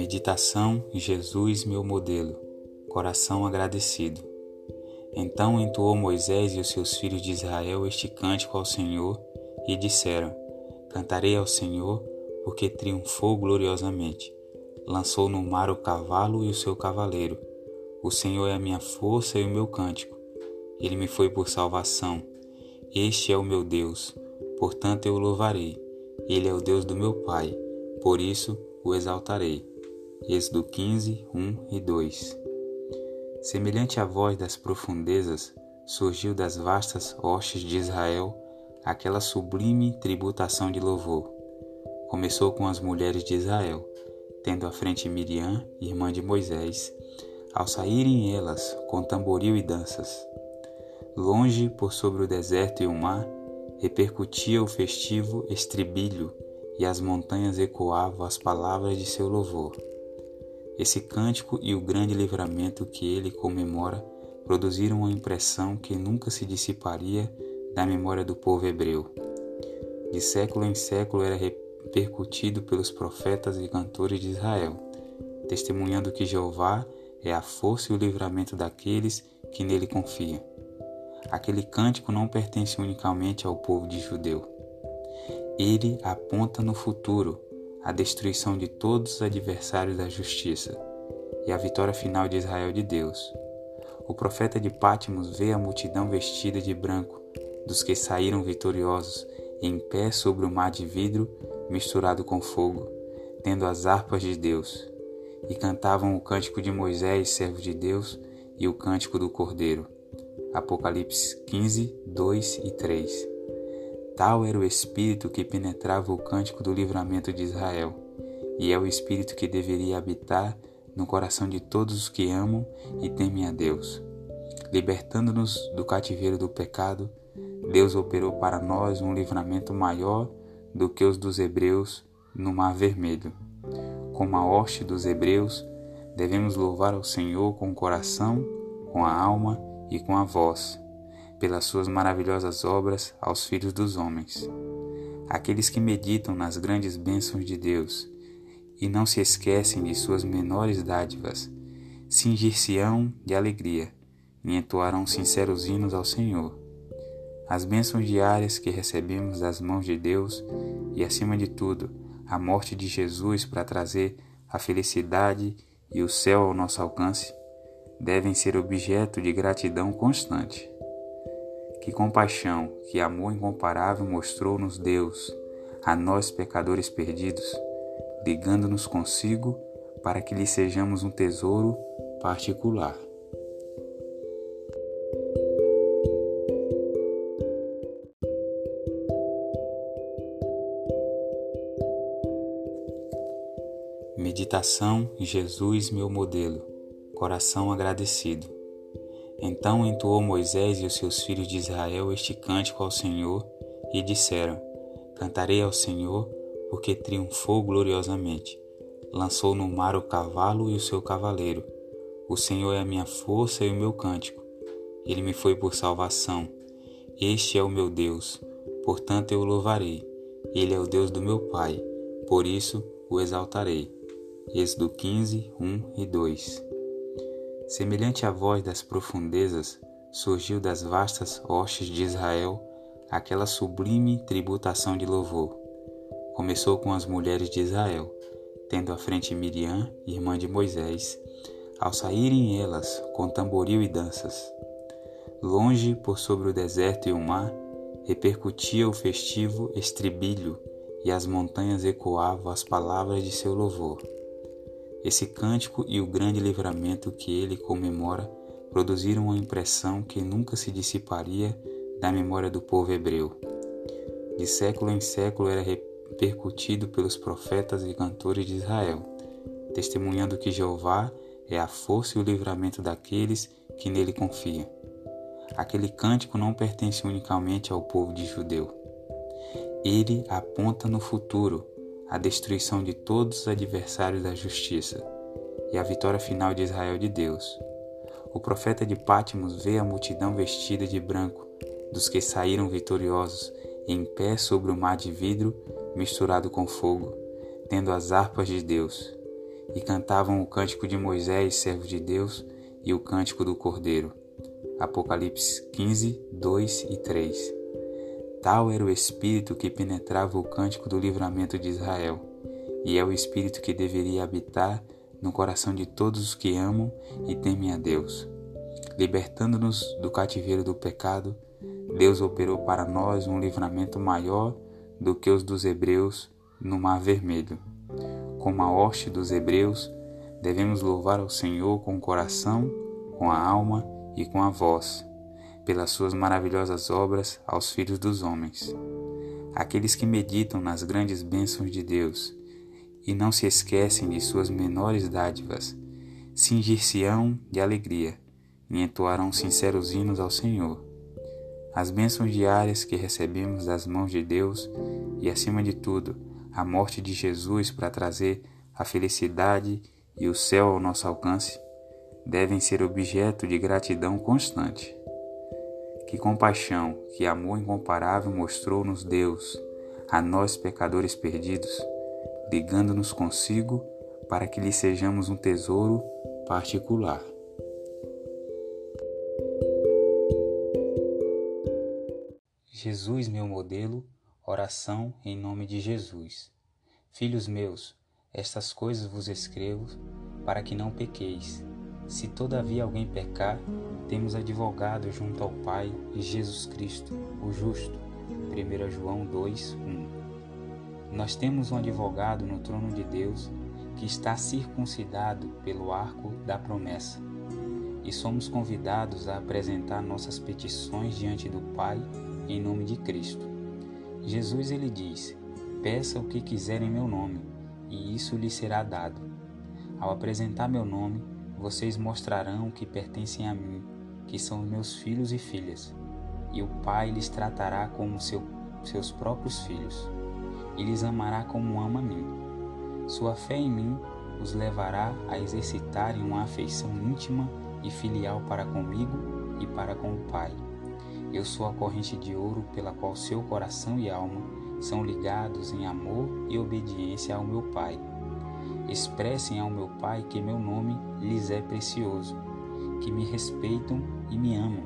Meditação Jesus, meu modelo, coração agradecido. Então entoou Moisés e os seus filhos de Israel este cântico ao Senhor e disseram: Cantarei ao Senhor, porque triunfou gloriosamente. Lançou no mar o cavalo e o seu cavaleiro. O Senhor é a minha força e o meu cântico. Ele me foi por salvação. Este é o meu Deus, portanto eu o louvarei. Ele é o Deus do meu Pai, por isso o exaltarei. Êxodo 15, 1 e 2 Semelhante à voz das profundezas, surgiu das vastas hostes de Israel aquela sublime tributação de louvor. Começou com as mulheres de Israel, tendo à frente Miriam, irmã de Moisés, ao saírem elas com tamboril e danças. Longe por sobre o deserto e o mar, repercutia o festivo estribilho e as montanhas ecoavam as palavras de seu louvor. Esse cântico e o grande livramento que ele comemora produziram uma impressão que nunca se dissiparia da memória do povo hebreu. De século em século era repercutido pelos profetas e cantores de Israel, testemunhando que Jeová é a força e o livramento daqueles que nele confiam. Aquele cântico não pertence unicamente ao povo de judeu. Ele aponta no futuro a destruição de todos os adversários da justiça e a vitória final de Israel de Deus. O profeta de Pátimos vê a multidão vestida de branco dos que saíram vitoriosos em pé sobre o mar de vidro misturado com fogo, tendo as harpas de Deus, e cantavam o cântico de Moisés, servo de Deus, e o cântico do Cordeiro. Apocalipse 15, 2 e 3. Tal era o espírito que penetrava o cântico do livramento de Israel, e é o espírito que deveria habitar no coração de todos os que amam e temem a Deus. Libertando-nos do cativeiro do pecado, Deus operou para nós um livramento maior do que os dos hebreus no Mar Vermelho. Como a hoste dos hebreus, devemos louvar ao Senhor com o coração, com a alma e com a voz pelas suas maravilhosas obras aos filhos dos homens. Aqueles que meditam nas grandes bênçãos de Deus e não se esquecem de suas menores dádivas, cingir-se-ão de alegria e entoarão sinceros hinos ao Senhor. As bênçãos diárias que recebemos das mãos de Deus e, acima de tudo, a morte de Jesus para trazer a felicidade e o céu ao nosso alcance, devem ser objeto de gratidão constante. Que compaixão, que amor incomparável mostrou-nos Deus, a nós pecadores perdidos, ligando-nos consigo para que lhe sejamos um tesouro particular. Meditação Jesus, meu modelo, coração agradecido. Então entoou Moisés e os seus filhos de Israel este cântico ao Senhor e disseram: Cantarei ao Senhor, porque triunfou gloriosamente. Lançou no mar o cavalo e o seu cavaleiro. O Senhor é a minha força e o meu cântico. Ele me foi por salvação. Este é o meu Deus, portanto eu o louvarei. Ele é o Deus do meu Pai, por isso o exaltarei. Êxodo 15, 1 e 2 Semelhante à voz das profundezas, surgiu das vastas hostes de Israel aquela sublime tributação de louvor. Começou com as mulheres de Israel, tendo à frente Miriam, irmã de Moisés, ao saírem elas com tamboril e danças. Longe por sobre o deserto e o mar, repercutia o festivo estribilho e as montanhas ecoavam as palavras de seu louvor. Esse cântico e o grande livramento que ele comemora produziram uma impressão que nunca se dissiparia da memória do povo hebreu. De século em século era repercutido pelos profetas e cantores de Israel, testemunhando que Jeová é a força e o livramento daqueles que nele confiam. Aquele cântico não pertence unicamente ao povo de judeu. Ele aponta no futuro a destruição de todos os adversários da justiça e a vitória final de Israel de Deus. O profeta de Pátimos vê a multidão vestida de branco dos que saíram vitoriosos em pé sobre o mar de vidro misturado com fogo, tendo as harpas de Deus, e cantavam o cântico de Moisés, servo de Deus, e o cântico do Cordeiro. Apocalipse 15, 2 e 3. Tal era o espírito que penetrava o cântico do livramento de Israel, e é o espírito que deveria habitar no coração de todos os que amam e temem a Deus. Libertando-nos do cativeiro do pecado, Deus operou para nós um livramento maior do que os dos hebreus no Mar Vermelho. Como a hoste dos hebreus, devemos louvar ao Senhor com o coração, com a alma e com a voz, pelas suas maravilhosas obras aos filhos dos homens. Aqueles que meditam nas grandes bênçãos de Deus e não se esquecem de suas menores dádivas, cingir-se-ão de alegria e entoarão sinceros hinos ao Senhor. As bênçãos diárias que recebemos das mãos de Deus e, acima de tudo, a morte de Jesus para trazer a felicidade e o céu ao nosso alcance, devem ser objeto de gratidão constante. Que compaixão, que amor incomparável mostrou-nos Deus, a nós pecadores perdidos, ligando-nos consigo para que lhe sejamos um tesouro particular. Jesus, meu modelo, Oração em nome de Jesus. Filhos meus, estas coisas vos escrevo para que não pequeis. Se todavia alguém pecar, temos advogado junto ao Pai, Jesus Cristo, o justo. 1 João 2, 1. Nós temos um advogado no trono de Deus que está circuncidado pelo arco da promessa. E somos convidados a apresentar nossas petições diante do Pai em nome de Cristo. Jesus ele diz: Peça o que quiser em meu nome, e isso lhe será dado. Ao apresentar meu nome, vocês mostrarão que pertencem a mim, que são meus filhos e filhas, e o Pai lhes tratará como seu, seus próprios filhos, e lhes amará como ama a mim. Sua fé em mim os levará a exercitarem uma afeição íntima e filial para comigo e para com o Pai. Eu sou a corrente de ouro pela qual seu coração e alma são ligados em amor e obediência ao meu Pai. Expressem ao meu Pai que meu nome lhes é precioso, que me respeitam e me amam,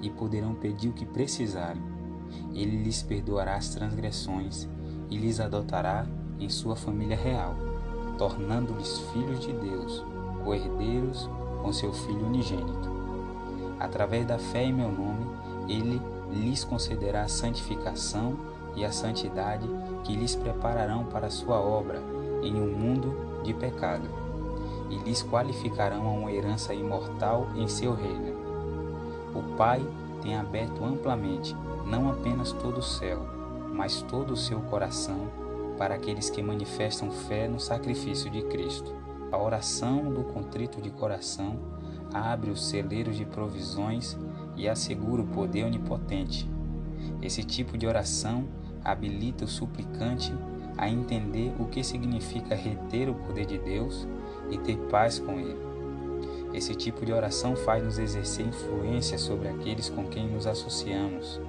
e poderão pedir o que precisarem. Ele lhes perdoará as transgressões e lhes adotará em sua família real, tornando-lhes filhos de Deus, co-herdeiros com seu Filho unigênito. Através da fé em meu nome, ele lhes concederá a santificação e a santidade que lhes prepararão para sua obra em um mundo de pecado, e lhes qualificarão a uma herança imortal em seu reino. O Pai tem aberto amplamente não apenas todo o céu, mas todo o seu coração para aqueles que manifestam fé no sacrifício de Cristo. A oração do contrito de coração abre os celeiros de provisões e assegura o poder onipotente. Esse tipo de oração habilita o suplicante a entender o que significa reter o poder de Deus e ter paz com Ele. Esse tipo de oração faz-nos exercer influência sobre aqueles com quem nos associamos.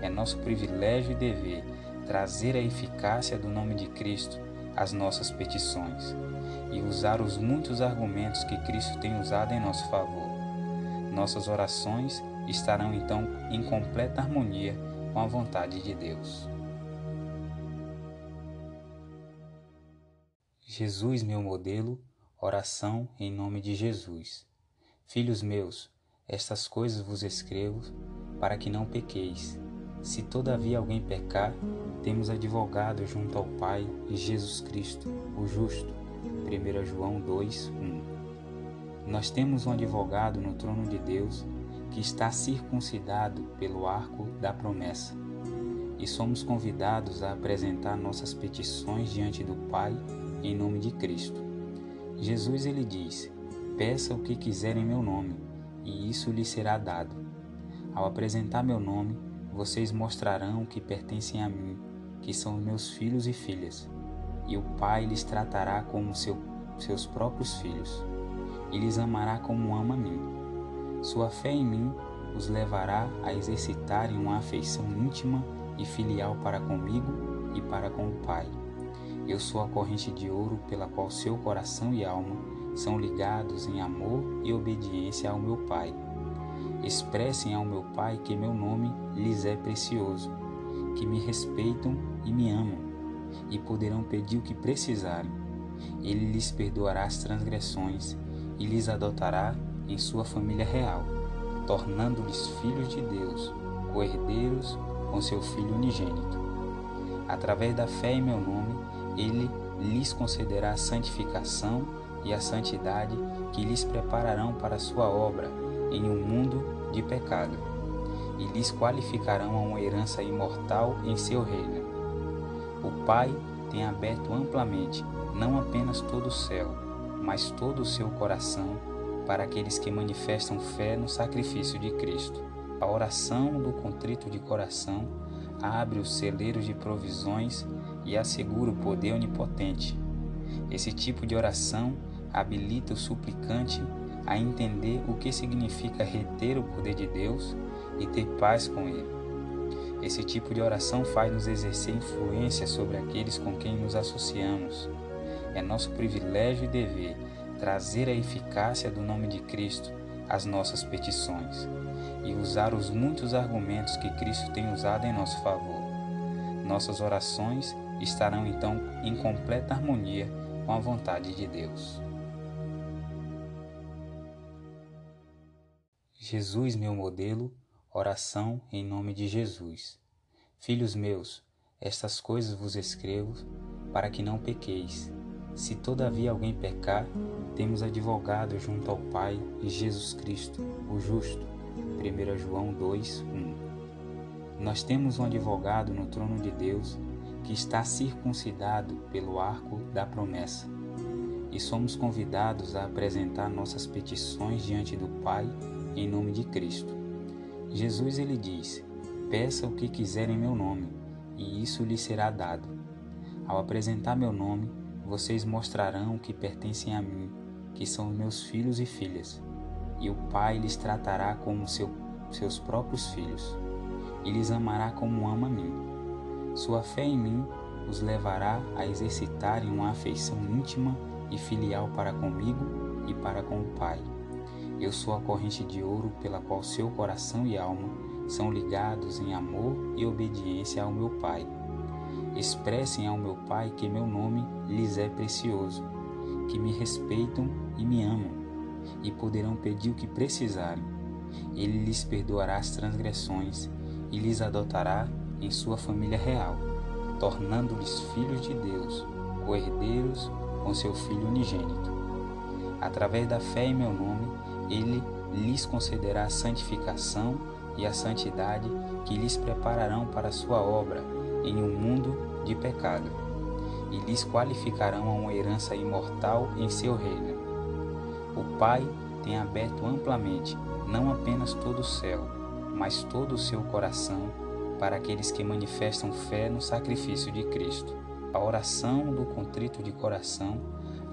É nosso privilégio e dever trazer a eficácia do nome de Cristo às nossas petições e usar os muitos argumentos que Cristo tem usado em nosso favor. Nossas orações estarão então em completa harmonia com a vontade de Deus. Jesus, meu modelo, oração em nome de Jesus. Filhos meus, estas coisas vos escrevo para que não pequeis. Se todavia alguém pecar, temos advogado junto ao Pai, Jesus Cristo, o justo. 1 João 2, 1. Nós temos um advogado no trono de Deus que está circuncidado pelo arco da promessa. E somos convidados a apresentar nossas petições diante do Pai em nome de Cristo. Jesus ele diz: Peça o que quiser em meu nome, e isso lhe será dado. Ao apresentar meu nome, vocês mostrarão que pertencem a mim, que são meus filhos e filhas, e o Pai lhes tratará como seu, seus próprios filhos, e lhes amará como ama a mim. Sua fé em mim os levará a exercitarem uma afeição íntima e filial para comigo e para com o Pai. Eu sou a corrente de ouro pela qual seu coração e alma são ligados em amor e obediência ao meu Pai. Expressem ao meu Pai que meu nome lhes é precioso, que me respeitam e me amam, e poderão pedir o que precisarem. Ele lhes perdoará as transgressões e lhes adotará em sua família real, tornando-lhes filhos de Deus, co-herdeiros com seu Filho unigênito. Através da fé em meu nome, ele lhes concederá a santificação e a santidade que lhes prepararão para sua obra em um mundo de pecado, e lhes qualificarão a uma herança imortal em seu reino. O Pai tem aberto amplamente não apenas todo o céu, mas todo o seu coração para aqueles que manifestam fé no sacrifício de Cristo. A oração do contrito de coração abre os celeiros de provisões e assegura o poder onipotente. Esse tipo de oração habilita o suplicante a entender o que significa reter o poder de Deus e ter paz com Ele. Esse tipo de oração faz-nos exercer influência sobre aqueles com quem nos associamos. É nosso privilégio e dever trazer a eficácia do nome de Cristo às nossas petições e usar os muitos argumentos que Cristo tem usado em nosso favor. Nossas orações estarão então em completa harmonia com a vontade de Deus. Jesus, meu modelo, oração em nome de Jesus. Filhos meus, estas coisas vos escrevo para que não pequeis. Se todavia alguém pecar, temos advogado junto ao Pai, Jesus Cristo, o justo. 1 João 2, 1. Nós temos um advogado no trono de Deus que está circuncidado pelo arco da promessa. E somos convidados a apresentar nossas petições diante do Pai em nome de Cristo. Jesus ele diz: Peça o que quiser em meu nome, e isso lhe será dado. Ao apresentar meu nome, vocês mostrarão que pertencem a mim, que são meus filhos e filhas, e o Pai lhes tratará como seu, seus próprios filhos, e lhes amará como ama a mim. Sua fé em mim os levará a exercitarem uma afeição íntima e filial para comigo e para com o Pai. Eu sou a corrente de ouro pela qual seu coração e alma são ligados em amor e obediência ao meu Pai. Expressem ao meu Pai que meu nome lhes é precioso, que me respeitam e me amam, e poderão pedir o que precisarem. Ele lhes perdoará as transgressões e lhes adotará em sua família real, tornando-lhes filhos de Deus, co-herdeiros com seu Filho unigênito. Através da fé em meu nome, ele lhes concederá a santificação e a santidade que lhes prepararão para sua obra em um mundo de pecado, e lhes qualificarão a uma herança imortal em seu reino. O Pai tem aberto amplamente não apenas todo o céu, mas todo o seu coração para aqueles que manifestam fé no sacrifício de Cristo. A oração do contrito de coração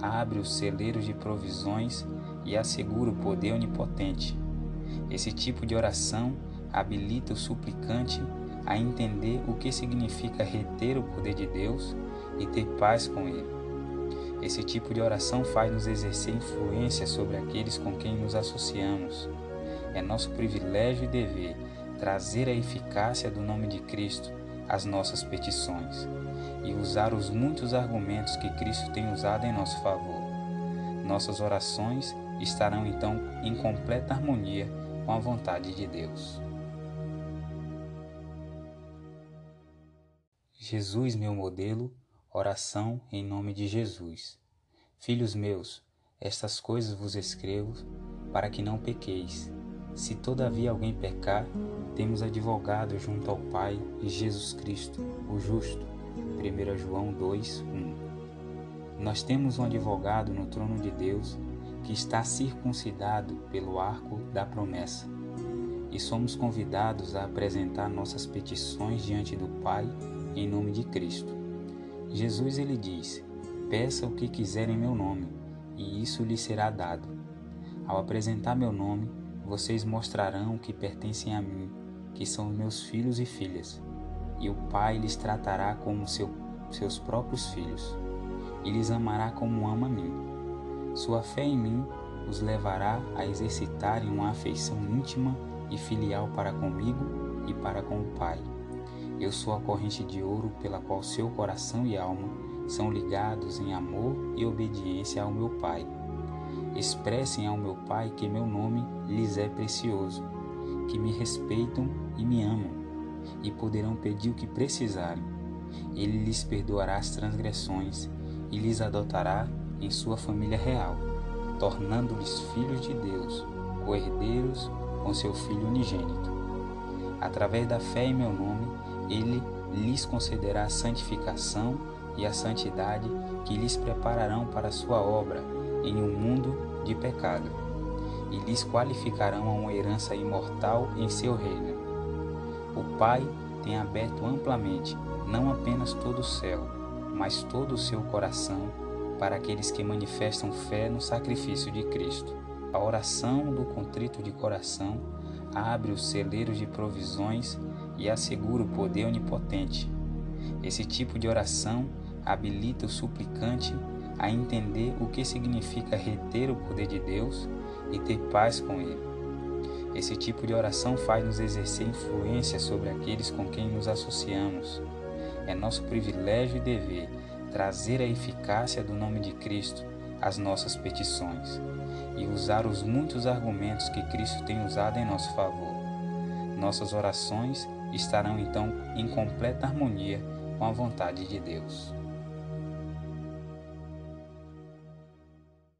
abre os celeiros de provisões e assegura o poder onipotente. Esse tipo de oração habilita o suplicante a entender o que significa reter o poder de Deus e ter paz com Ele. Esse tipo de oração faz-nos exercer influência sobre aqueles com quem nos associamos. É nosso privilégio e dever trazer a eficácia do nome de Cristo às nossas petições e usar os muitos argumentos que Cristo tem usado em nosso favor. Nossas orações estarão então em completa harmonia com a vontade de Deus. Jesus, meu modelo, oração em nome de Jesus. Filhos meus, estas coisas vos escrevo para que não pequeis. Se todavia alguém pecar, temos advogado junto ao Pai Jesus Cristo, o justo. 1 João 2, 1. Nós temos um advogado no trono de Deus que está circuncidado pelo arco da promessa. E somos convidados a apresentar nossas petições diante do Pai em nome de Cristo. Jesus ele diz: Peça o que quiser em meu nome, e isso lhe será dado. Ao apresentar meu nome, vocês mostrarão que pertencem a mim que são meus filhos e filhas, e o Pai lhes tratará como seu, seus próprios filhos, e lhes amará como ama a mim. Sua fé em mim os levará a exercitarem uma afeição íntima e filial para comigo e para com o Pai. Eu sou a corrente de ouro pela qual seu coração e alma são ligados em amor e obediência ao meu Pai. Expressem ao meu Pai que meu nome lhes é precioso, que me respeitam e me amam, e poderão pedir o que precisarem. Ele lhes perdoará as transgressões e lhes adotará em sua família real, tornando-lhes filhos de Deus, co-herdeiros com seu Filho unigênito. Através da fé em meu nome, ele lhes concederá a santificação e a santidade que lhes prepararão para sua obra em um mundo de pecado, e lhes qualificarão a uma herança imortal em seu reino. O Pai tem aberto amplamente não apenas todo o céu, mas todo o seu coração para aqueles que manifestam fé no sacrifício de Cristo. A oração do contrito de coração abre os celeiros de provisões e assegura o poder onipotente. Esse tipo de oração habilita o suplicante a entender o que significa reter o poder de Deus e ter paz com Ele. Esse tipo de oração faz-nos exercer influência sobre aqueles com quem nos associamos. É nosso privilégio e dever trazer a eficácia do nome de Cristo às nossas petições e usar os muitos argumentos que Cristo tem usado em nosso favor. Nossas orações estarão então em completa harmonia com a vontade de Deus.